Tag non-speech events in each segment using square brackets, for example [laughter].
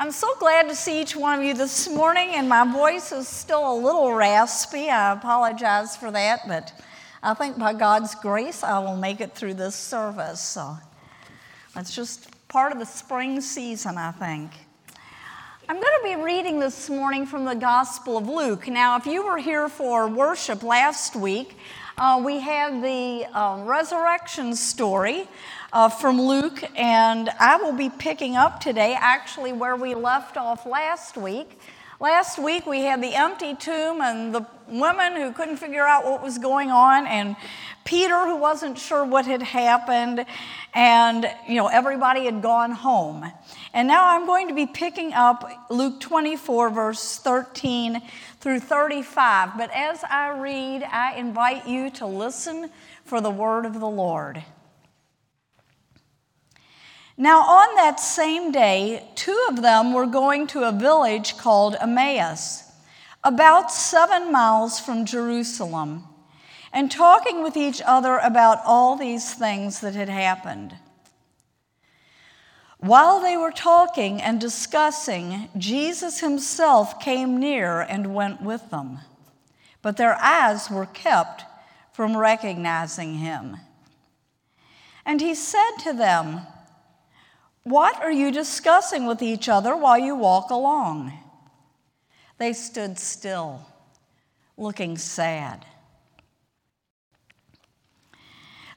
I'm so glad to see each one of you this morning, and my voice is still a little raspy. I apologize for that, but I think by God's grace I will make it through this service. So it's just part of the spring season, I think. I'm going to be reading this morning from the Gospel of Luke. Now, if you were here for worship last week, uh, we had the um, resurrection story uh, from Luke, and I will be picking up today actually where we left off last week. Last week we had the empty tomb and the women who couldn't figure out what was going on, and Peter who wasn't sure what had happened, and you know everybody had gone home. And now I'm going to be picking up Luke 24, verse 13 through 35. But as I read, I invite you to listen for the word of the Lord. Now, on that same day, two of them were going to a village called Emmaus, about seven miles from Jerusalem, and talking with each other about all these things that had happened. While they were talking and discussing, Jesus himself came near and went with them, but their eyes were kept from recognizing him. And he said to them, what are you discussing with each other while you walk along? They stood still, looking sad.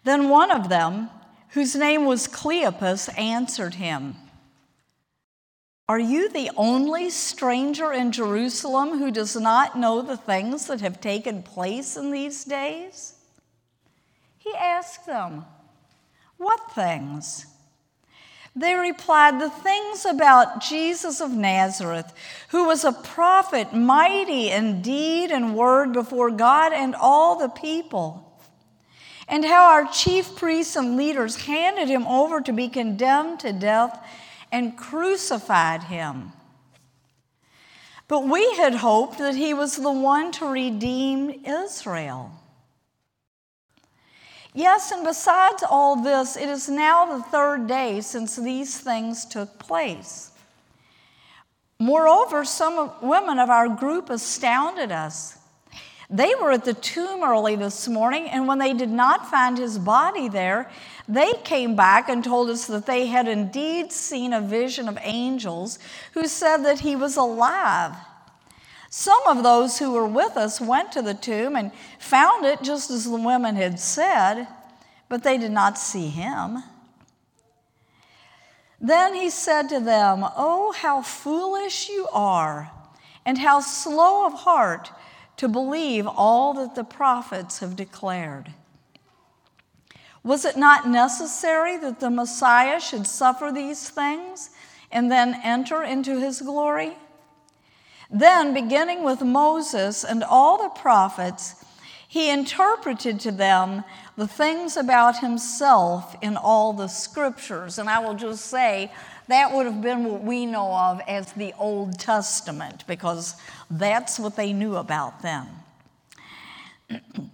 Then one of them, whose name was Cleopas, answered him Are you the only stranger in Jerusalem who does not know the things that have taken place in these days? He asked them, What things? They replied, The things about Jesus of Nazareth, who was a prophet, mighty in deed and word before God and all the people, and how our chief priests and leaders handed him over to be condemned to death and crucified him. But we had hoped that he was the one to redeem Israel. Yes, and besides all this, it is now the third day since these things took place. Moreover, some women of our group astounded us. They were at the tomb early this morning, and when they did not find his body there, they came back and told us that they had indeed seen a vision of angels who said that he was alive. Some of those who were with us went to the tomb and found it just as the women had said, but they did not see him. Then he said to them, Oh, how foolish you are, and how slow of heart to believe all that the prophets have declared. Was it not necessary that the Messiah should suffer these things and then enter into his glory? Then, beginning with Moses and all the prophets, he interpreted to them the things about himself in all the scriptures. And I will just say that would have been what we know of as the Old Testament, because that's what they knew about then. [clears throat]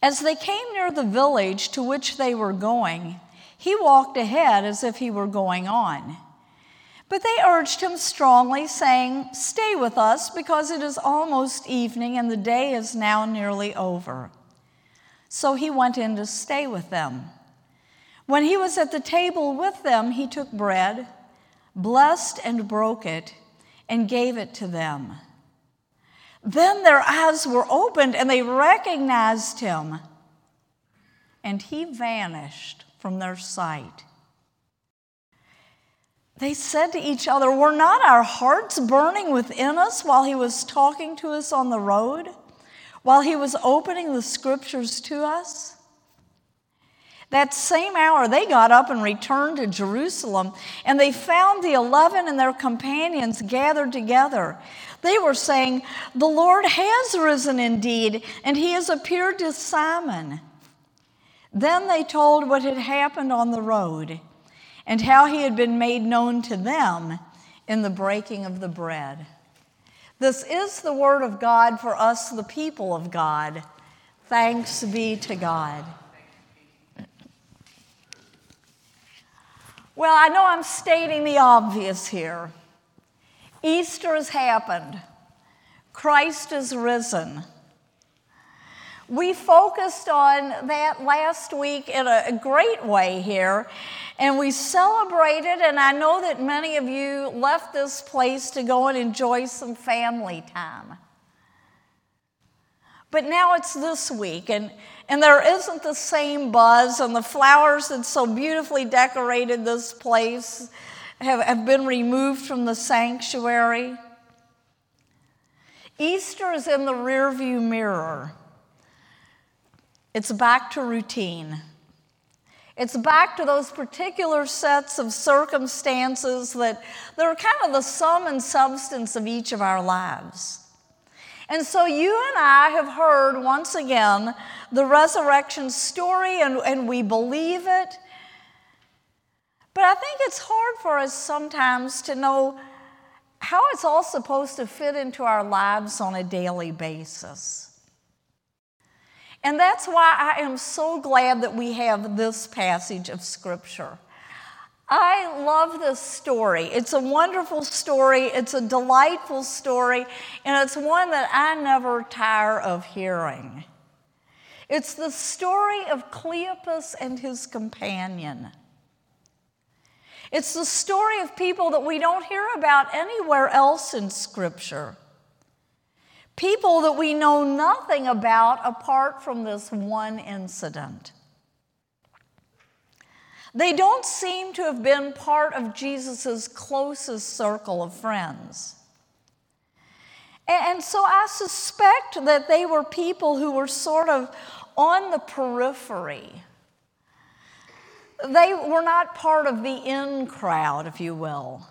As they came near the village to which they were going, he walked ahead as if he were going on. But they urged him strongly, saying, Stay with us, because it is almost evening and the day is now nearly over. So he went in to stay with them. When he was at the table with them, he took bread, blessed and broke it, and gave it to them. Then their eyes were opened and they recognized him, and he vanished from their sight. They said to each other, Were not our hearts burning within us while he was talking to us on the road, while he was opening the scriptures to us? That same hour, they got up and returned to Jerusalem, and they found the eleven and their companions gathered together. They were saying, The Lord has risen indeed, and he has appeared to Simon. Then they told what had happened on the road and how he had been made known to them in the breaking of the bread. This is the word of God for us, the people of God. Thanks be to God. Well, I know I'm stating the obvious here. Easter has happened. Christ is risen. We focused on that last week in a great way here, and we celebrated, and I know that many of you left this place to go and enjoy some family time. But now it's this week, and, and there isn't the same buzz, and the flowers that so beautifully decorated this place have, have been removed from the sanctuary. Easter is in the rearview mirror. It's back to routine. It's back to those particular sets of circumstances that, are kind of the sum and substance of each of our lives. And so you and I have heard once again the resurrection story, and, and we believe it. But I think it's hard for us sometimes to know how it's all supposed to fit into our lives on a daily basis. And that's why I am so glad that we have this passage of Scripture. I love this story. It's a wonderful story, it's a delightful story, and it's one that I never tire of hearing. It's the story of Cleopas and his companion. It's the story of people that we don't hear about anywhere else in Scripture. People that we know nothing about apart from this one incident. They don't seem to have been part of Jesus' closest circle of friends. And so I suspect that they were people who were sort of on the periphery. They were not part of the in crowd, if you will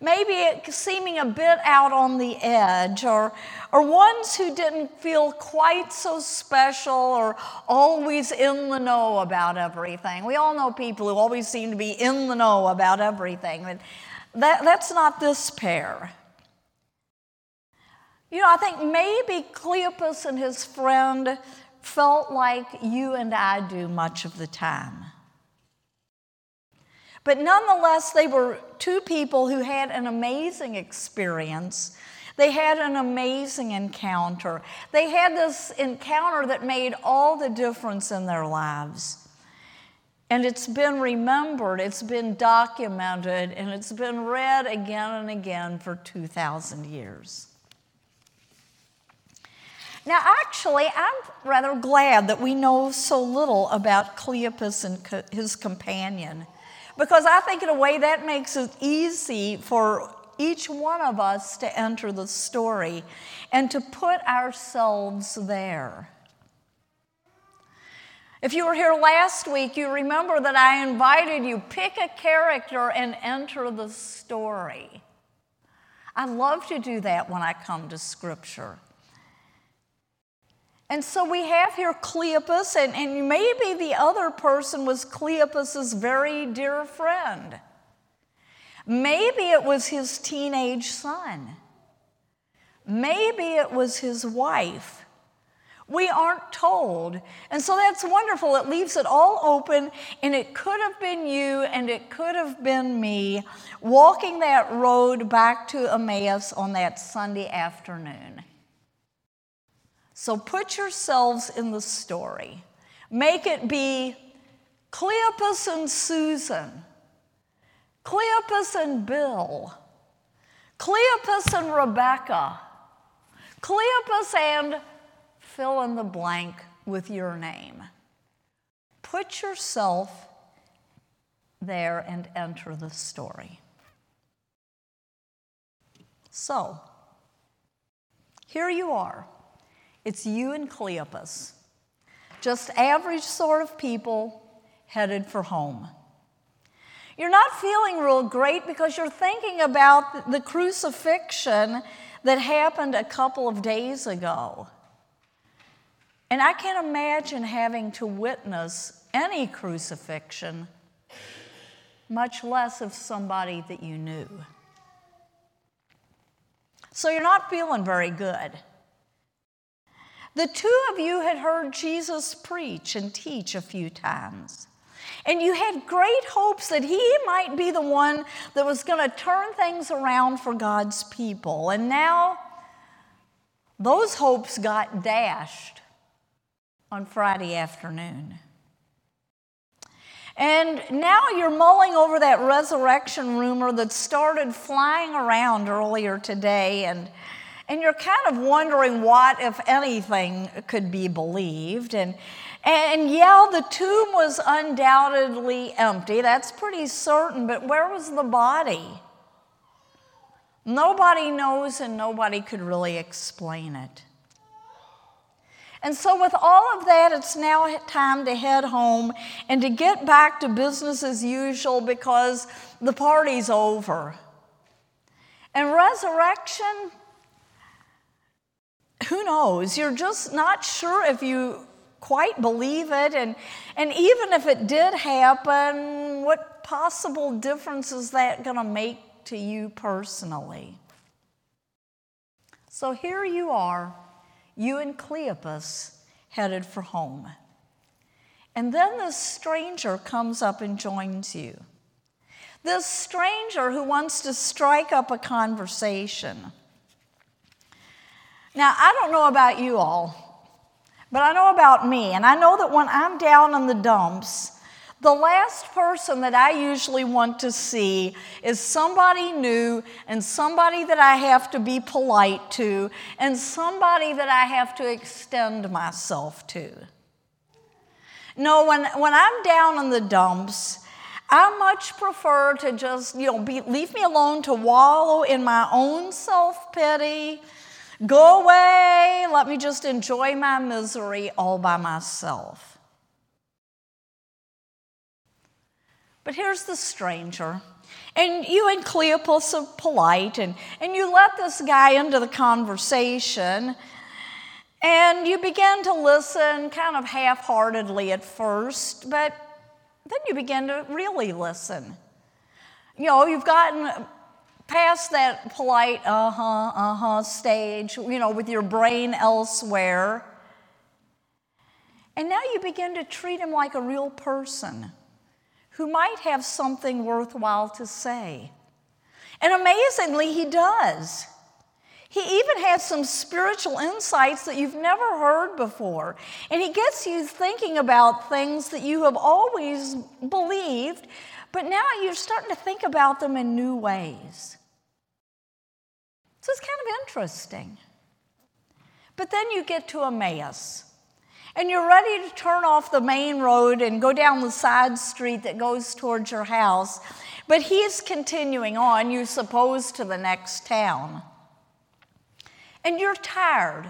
maybe seeming a bit out on the edge, or, or ones who didn't feel quite so special or always in the know about everything. We all know people who always seem to be in the know about everything, but that, that's not this pair. You know, I think maybe Cleopas and his friend felt like you and I do much of the time. But nonetheless, they were two people who had an amazing experience. They had an amazing encounter. They had this encounter that made all the difference in their lives. And it's been remembered, it's been documented, and it's been read again and again for 2,000 years. Now, actually, I'm rather glad that we know so little about Cleopas and his companion. Because I think, in a way, that makes it easy for each one of us to enter the story and to put ourselves there. If you were here last week, you remember that I invited you pick a character and enter the story. I love to do that when I come to Scripture. And so we have here Cleopas, and, and maybe the other person was Cleopas's very dear friend. Maybe it was his teenage son. Maybe it was his wife. We aren't told. And so that's wonderful. It leaves it all open, and it could have been you and it could have been me walking that road back to Emmaus on that Sunday afternoon. So put yourselves in the story. Make it be Cleopas and Susan, Cleopas and Bill, Cleopas and Rebecca, Cleopas and fill in the blank with your name. Put yourself there and enter the story. So, here you are. It's you and Cleopas, just average sort of people headed for home. You're not feeling real great because you're thinking about the crucifixion that happened a couple of days ago. And I can't imagine having to witness any crucifixion, much less of somebody that you knew. So you're not feeling very good. The two of you had heard Jesus preach and teach a few times. And you had great hopes that he might be the one that was going to turn things around for God's people. And now those hopes got dashed on Friday afternoon. And now you're mulling over that resurrection rumor that started flying around earlier today, and, and you're kind of wondering what, if anything, could be believed. And, and yeah, the tomb was undoubtedly empty, that's pretty certain, but where was the body? Nobody knows, and nobody could really explain it. And so, with all of that, it's now time to head home and to get back to business as usual because the party's over. And resurrection, who knows? You're just not sure if you quite believe it. And, and even if it did happen, what possible difference is that going to make to you personally? So here you are you and Cleopas headed for home. And then this stranger comes up and joins you. This stranger who wants to strike up a conversation. Now, I don't know about you all, but I know about me. And I know that when I'm down in the dumps, the last person that I usually want to see is somebody new and somebody that I have to be polite to and somebody that I have to extend myself to. No, when, when I'm down in the dumps, I much prefer to just, you know, be, leave me alone to wallow in my own self pity. Go away, let me just enjoy my misery all by myself. But here's the stranger. And you and Cleopas are polite, and, and you let this guy into the conversation, and you begin to listen kind of half heartedly at first, but then you begin to really listen. You know, you've gotten past that polite, uh huh, uh huh stage, you know, with your brain elsewhere. And now you begin to treat him like a real person who might have something worthwhile to say. And amazingly, he does. He even has some spiritual insights that you've never heard before. And he gets you thinking about things that you have always believed, but now you're starting to think about them in new ways. So it's kind of interesting. But then you get to Emmaus and you're ready to turn off the main road and go down the side street that goes towards your house, but he's continuing on, you suppose, to the next town. And you're tired.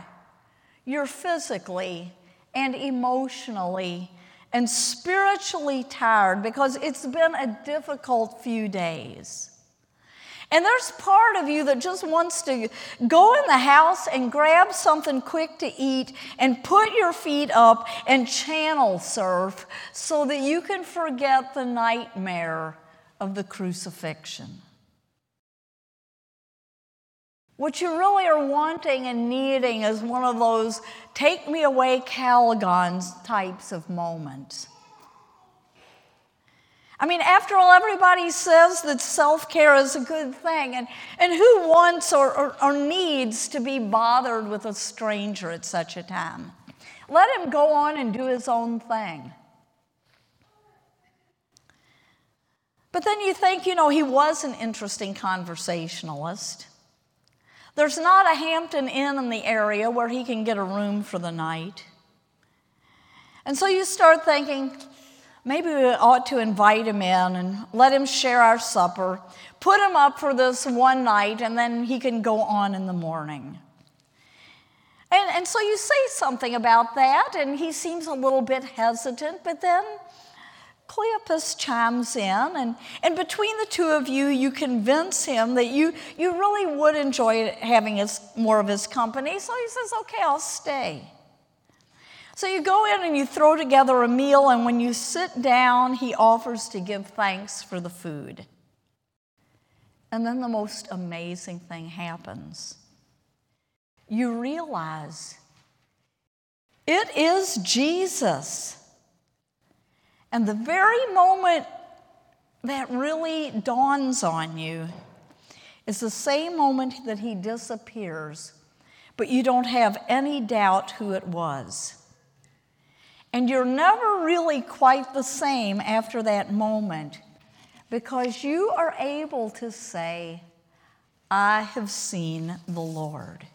You're physically and emotionally and spiritually tired because it's been a difficult few days. And there's part of you that just wants to go in the house and grab something quick to eat and put your feet up and channel surf so that you can forget the nightmare of the crucifixion. What you really are wanting and needing is one of those take me away Calgon types of moments. I mean, after all, everybody says that self care is a good thing. And, and who wants or, or, or needs to be bothered with a stranger at such a time? Let him go on and do his own thing. But then you think, you know, he was an interesting conversationalist. There's not a Hampton Inn in the area where he can get a room for the night. And so you start thinking, maybe we ought to invite him in and let him share our supper, put him up for this one night, and then he can go on in the morning. And, and so you say something about that, and he seems a little bit hesitant, but then Cleopas chimes in, and, and between the two of you, you convince him that you, you really would enjoy having his, more of his company. So he says, Okay, I'll stay. So you go in and you throw together a meal, and when you sit down, he offers to give thanks for the food. And then the most amazing thing happens. You realize it is Jesus. And the very moment that really dawns on you is the same moment that he disappears, but you don't have any doubt who it was. And you're never really quite the same after that moment because you are able to say, I have seen the Lord.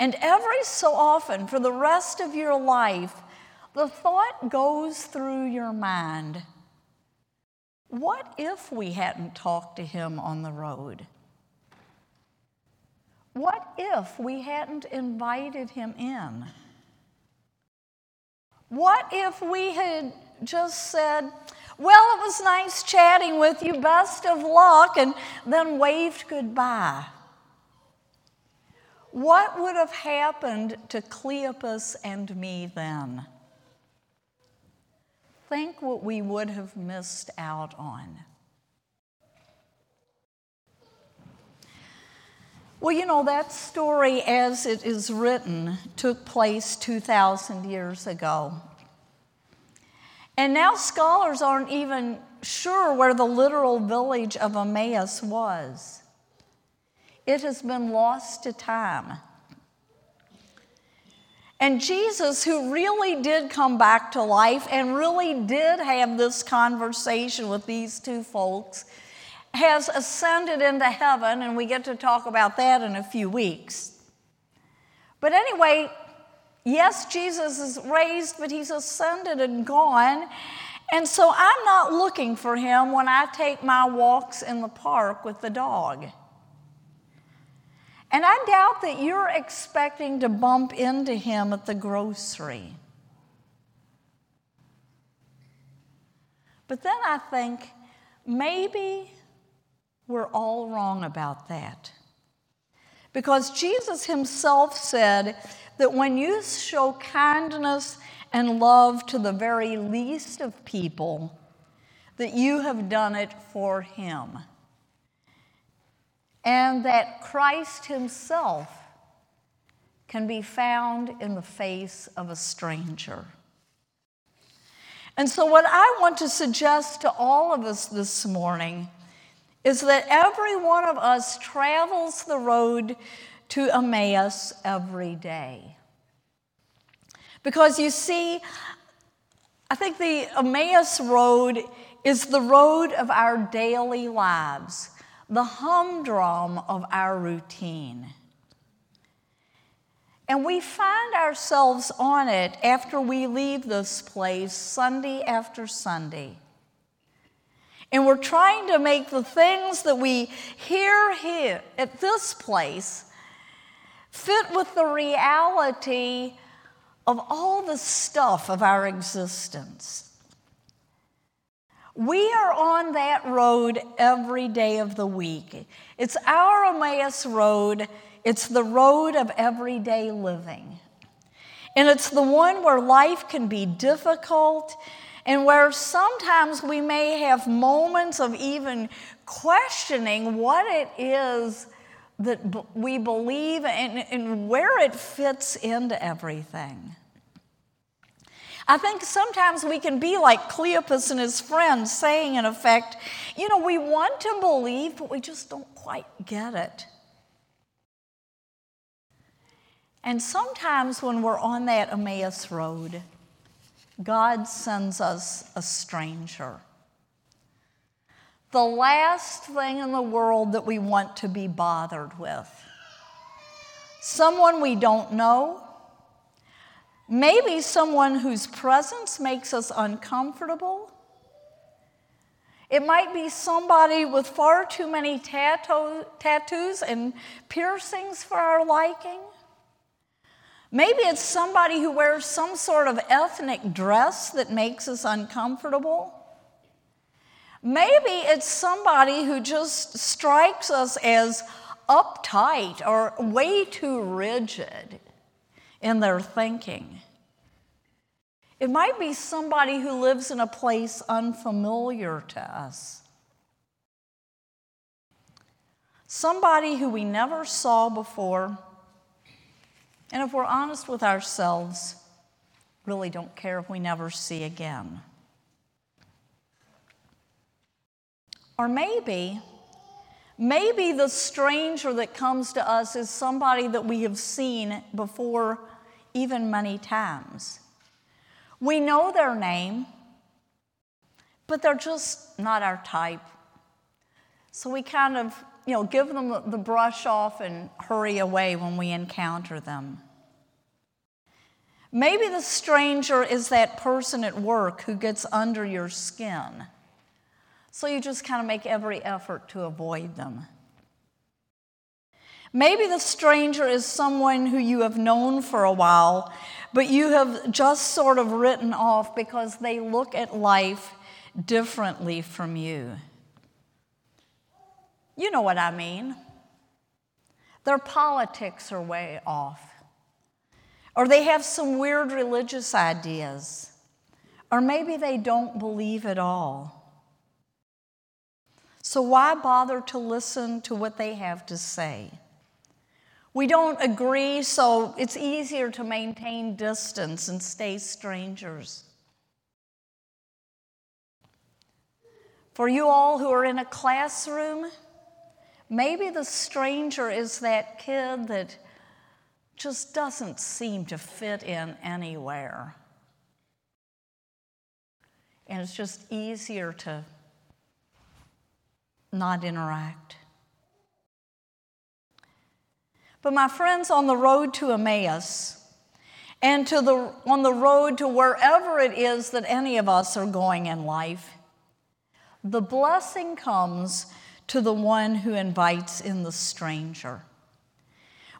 And every so often, for the rest of your life, the thought goes through your mind what if we hadn't talked to him on the road? What if we hadn't invited him in? What if we had just said, Well, it was nice chatting with you, best of luck, and then waved goodbye? What would have happened to Cleopas and me then? Think what we would have missed out on. Well, you know, that story, as it is written, took place 2,000 years ago. And now scholars aren't even sure where the literal village of Emmaus was. It has been lost to time. And Jesus, who really did come back to life and really did have this conversation with these two folks, has ascended into heaven, and we get to talk about that in a few weeks. But anyway, yes, Jesus is raised, but he's ascended and gone. And so I'm not looking for him when I take my walks in the park with the dog. And I doubt that you're expecting to bump into him at the grocery. But then I think maybe we're all wrong about that. Because Jesus himself said that when you show kindness and love to the very least of people, that you have done it for him. And that Christ himself can be found in the face of a stranger. And so, what I want to suggest to all of us this morning is that every one of us travels the road to Emmaus every day. Because you see, I think the Emmaus road is the road of our daily lives, the humdrum of our routine. And we find ourselves on it after we leave this place Sunday after Sunday. And we're trying to make the things that we hear here at this place fit with the reality of all the stuff of our existence. We are on that road every day of the week. It's our Emmaus road, it's the road of everyday living. And it's the one where life can be difficult and where sometimes we may have moments of even questioning what it is that we believe and, and where it fits into everything. I think sometimes we can be like Cleopas and his friends, saying, in effect, you know, we want to believe, but we just don't quite get it. And sometimes when we're on that Emmaus road, God sends us a stranger. The last thing in the world that we want to be bothered with. Someone we don't know, maybe someone whose presence makes us uncomfortable. It might be somebody with far too many tattoo, tattoos and piercings for our liking. Maybe it's somebody who wears some sort of ethnic dress that makes us uncomfortable. Maybe it's somebody who just strikes us as uptight or way too rigid in their thinking. It might be somebody who lives in a place unfamiliar to us. Somebody who we never saw before and if we're honest with ourselves, really don't care if we never see again. Or maybe, maybe the stranger that comes to us is somebody that we have seen before, even many times. We know their name, but they're just not our type. So we kind of, you know, give them the brush off and hurry away when we encounter them. Maybe the stranger is that person at work who gets under your skin. So you just kind of make every effort to avoid them. Maybe the stranger is someone who you have known for a while, but you have just sort of written off because they look at life differently from you. You know what I mean. Their politics are way off, or they have some weird religious ideas, or maybe they don't believe at all. So, why bother to listen to what they have to say? We don't agree, so it's easier to maintain distance and stay strangers. For you all who are in a classroom, maybe the stranger is that kid that just doesn't seem to fit in anywhere. And it's just easier to not interact. But my friends, on the road to Emmaus, and to the, on the road to wherever it is that any of us are going in life, the blessing comes to the one who invites in the stranger.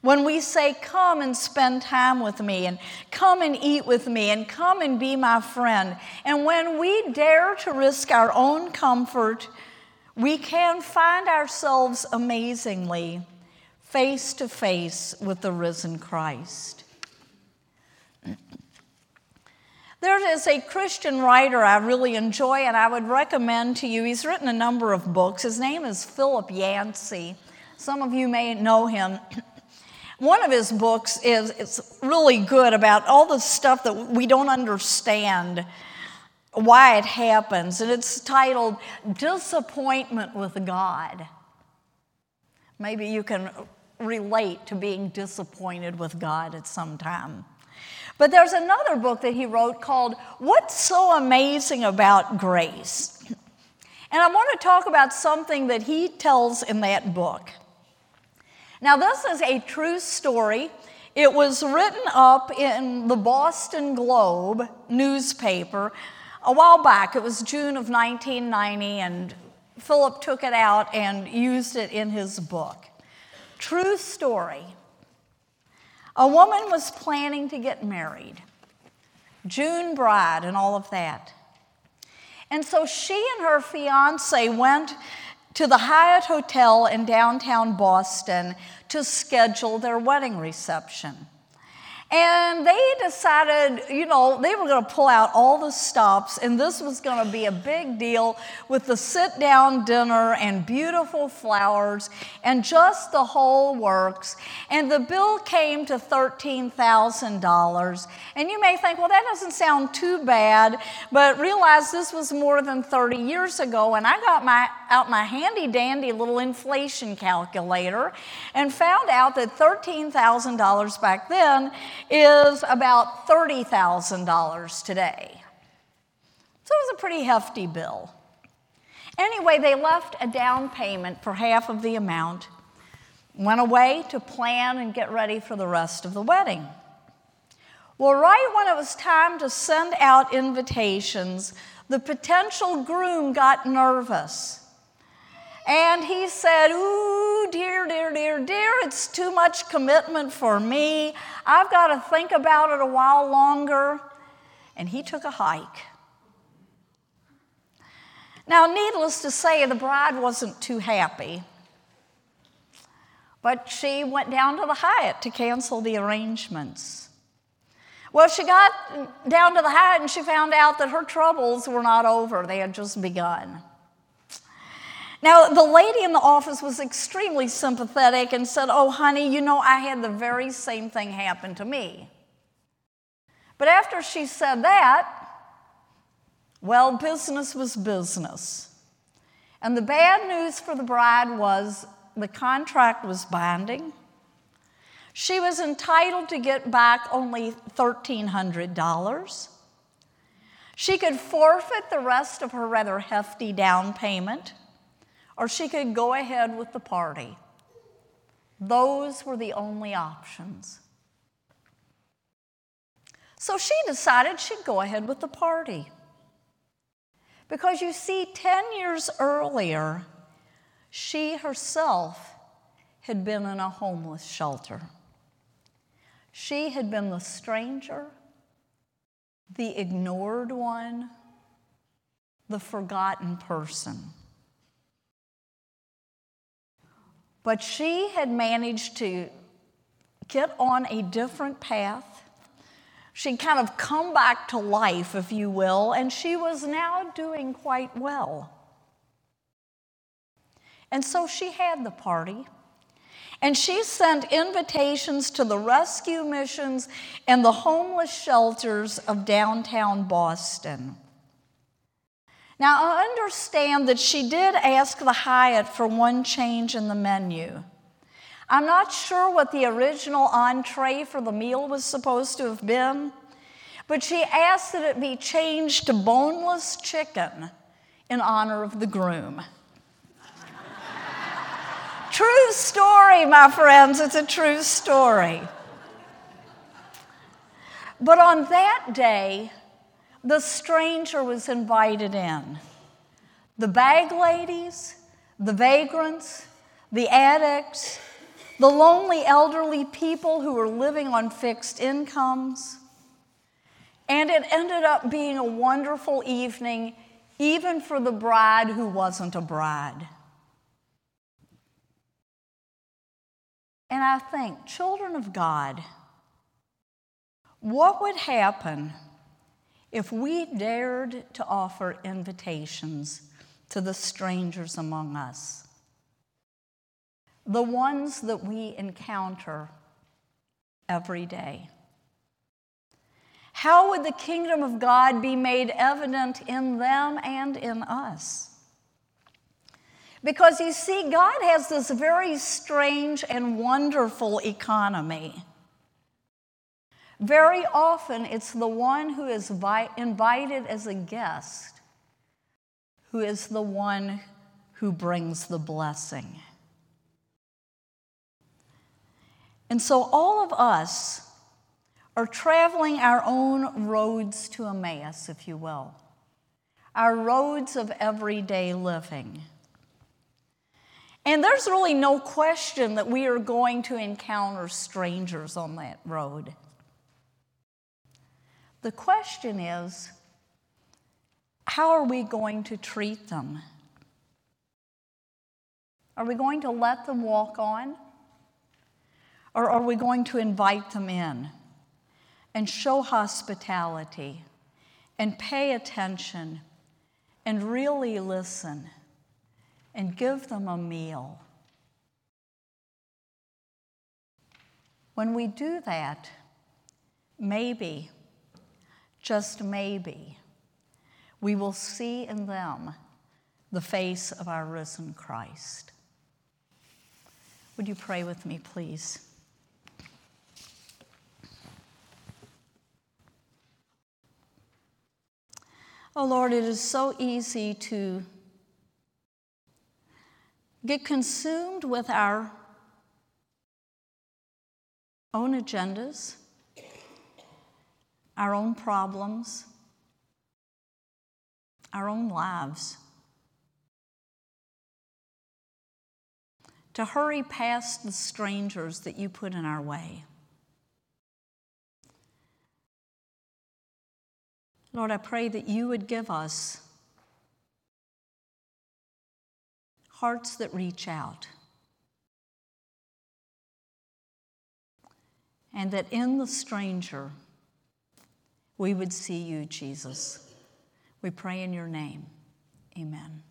When we say, Come and spend time with me, and come and eat with me, and come and be my friend, and when we dare to risk our own comfort, we can find ourselves amazingly face to face with the risen Christ. There is a Christian writer I really enjoy and I would recommend to you. He's written a number of books. His name is Philip Yancey. Some of you may know him. [clears throat] One of his books is it's really good about all the stuff that we don't understand why it happens, and it's titled Disappointment with God. Maybe you can relate to being disappointed with God at some time. But there's another book that he wrote called What's So Amazing About Grace? And I want to talk about something that he tells in that book. Now, this is a true story. It was written up in the Boston Globe newspaper a while back. It was June of 1990, and Philip took it out and used it in his book. True story. A woman was planning to get married, June bride, and all of that. And so she and her fiance went to the Hyatt Hotel in downtown Boston to schedule their wedding reception. And they decided, you know, they were going to pull out all the stops, and this was going to be a big deal with the sit down dinner and beautiful flowers and just the whole works. And the bill came to $13,000. And you may think, well, that doesn't sound too bad, but realize this was more than 30 years ago, and I got my, out my handy dandy little inflation calculator and found out that $13,000 back then is about $30,000 today. So it was a pretty hefty bill. Anyway, they left a down payment for half of the amount, went away to plan and get ready for the rest of the wedding. Well, right when it was time to send out invitations, the potential groom got nervous. And he said, Ooh, dear, dear, dear, dear, it's too much commitment for me. I've got to think about it a while longer. And he took a hike. Now, needless to say, the bride wasn't too happy. But she went down to the Hyatt to cancel the arrangements. Well, she got down to the Hyatt and she found out that her troubles were not over, they had just begun. Now, the lady in the office was extremely sympathetic and said, Oh, honey, you know, I had the very same thing happen to me. But after she said that, well, business was business. And the bad news for the bride was the contract was binding. She was entitled to get back only $1,300. She could forfeit the rest of her rather hefty down payment, or she could go ahead with the party. Those were the only options. So she decided she'd go ahead with the party. Because you see, 10 years earlier, she herself had been in a homeless shelter. She had been the stranger, the ignored one, the forgotten person. But she had managed to get on a different path She'd kind of come back to life, if you will, and she was now doing quite well. And so she had the party. And she sent invitations to the rescue missions and the homeless shelters of downtown Boston. Now, I understand that she did ask the Hyatt for one change in the menu. I'm not sure what the original entree for the meal was supposed to have been, but she asked that it be changed to boneless chicken in honor of the groom. [laughs] true story, my friends, it's a true story. But on that day, the stranger was invited in. The bag ladies, the vagrants, the addicts, the lonely elderly people who were living on fixed incomes. And it ended up being a wonderful evening, even for the bride who wasn't a bride. And I think, children of God, what would happen if we dared to offer invitations to the strangers among us? the ones that we encounter every day. How would the kingdom of God be made evident in them and in us? Because you see, God has this very strange and wonderful economy. Very often, it's the one who is invited as a guest who is the one who brings the blessing. And so all of us are traveling our own roads to Emmaus, if you will, our roads of everyday living. And there's really no question that we are going to encounter strangers on that road. The question is how are we going to treat them? Are we going to let them walk on? Or are we going to invite them in and show hospitality and pay attention and really listen and give them a meal? When we do that, maybe, just maybe, we will see in them the face of our risen Christ. Would you pray with me, please? Oh Lord, it is so easy to get consumed with our own agendas, our own problems, our own lives. To hurry past the strangers that you put in our way. Lord, I pray that you would give us hearts that reach out. And that in the stranger, we would see you, Jesus. We pray in your name. Amen.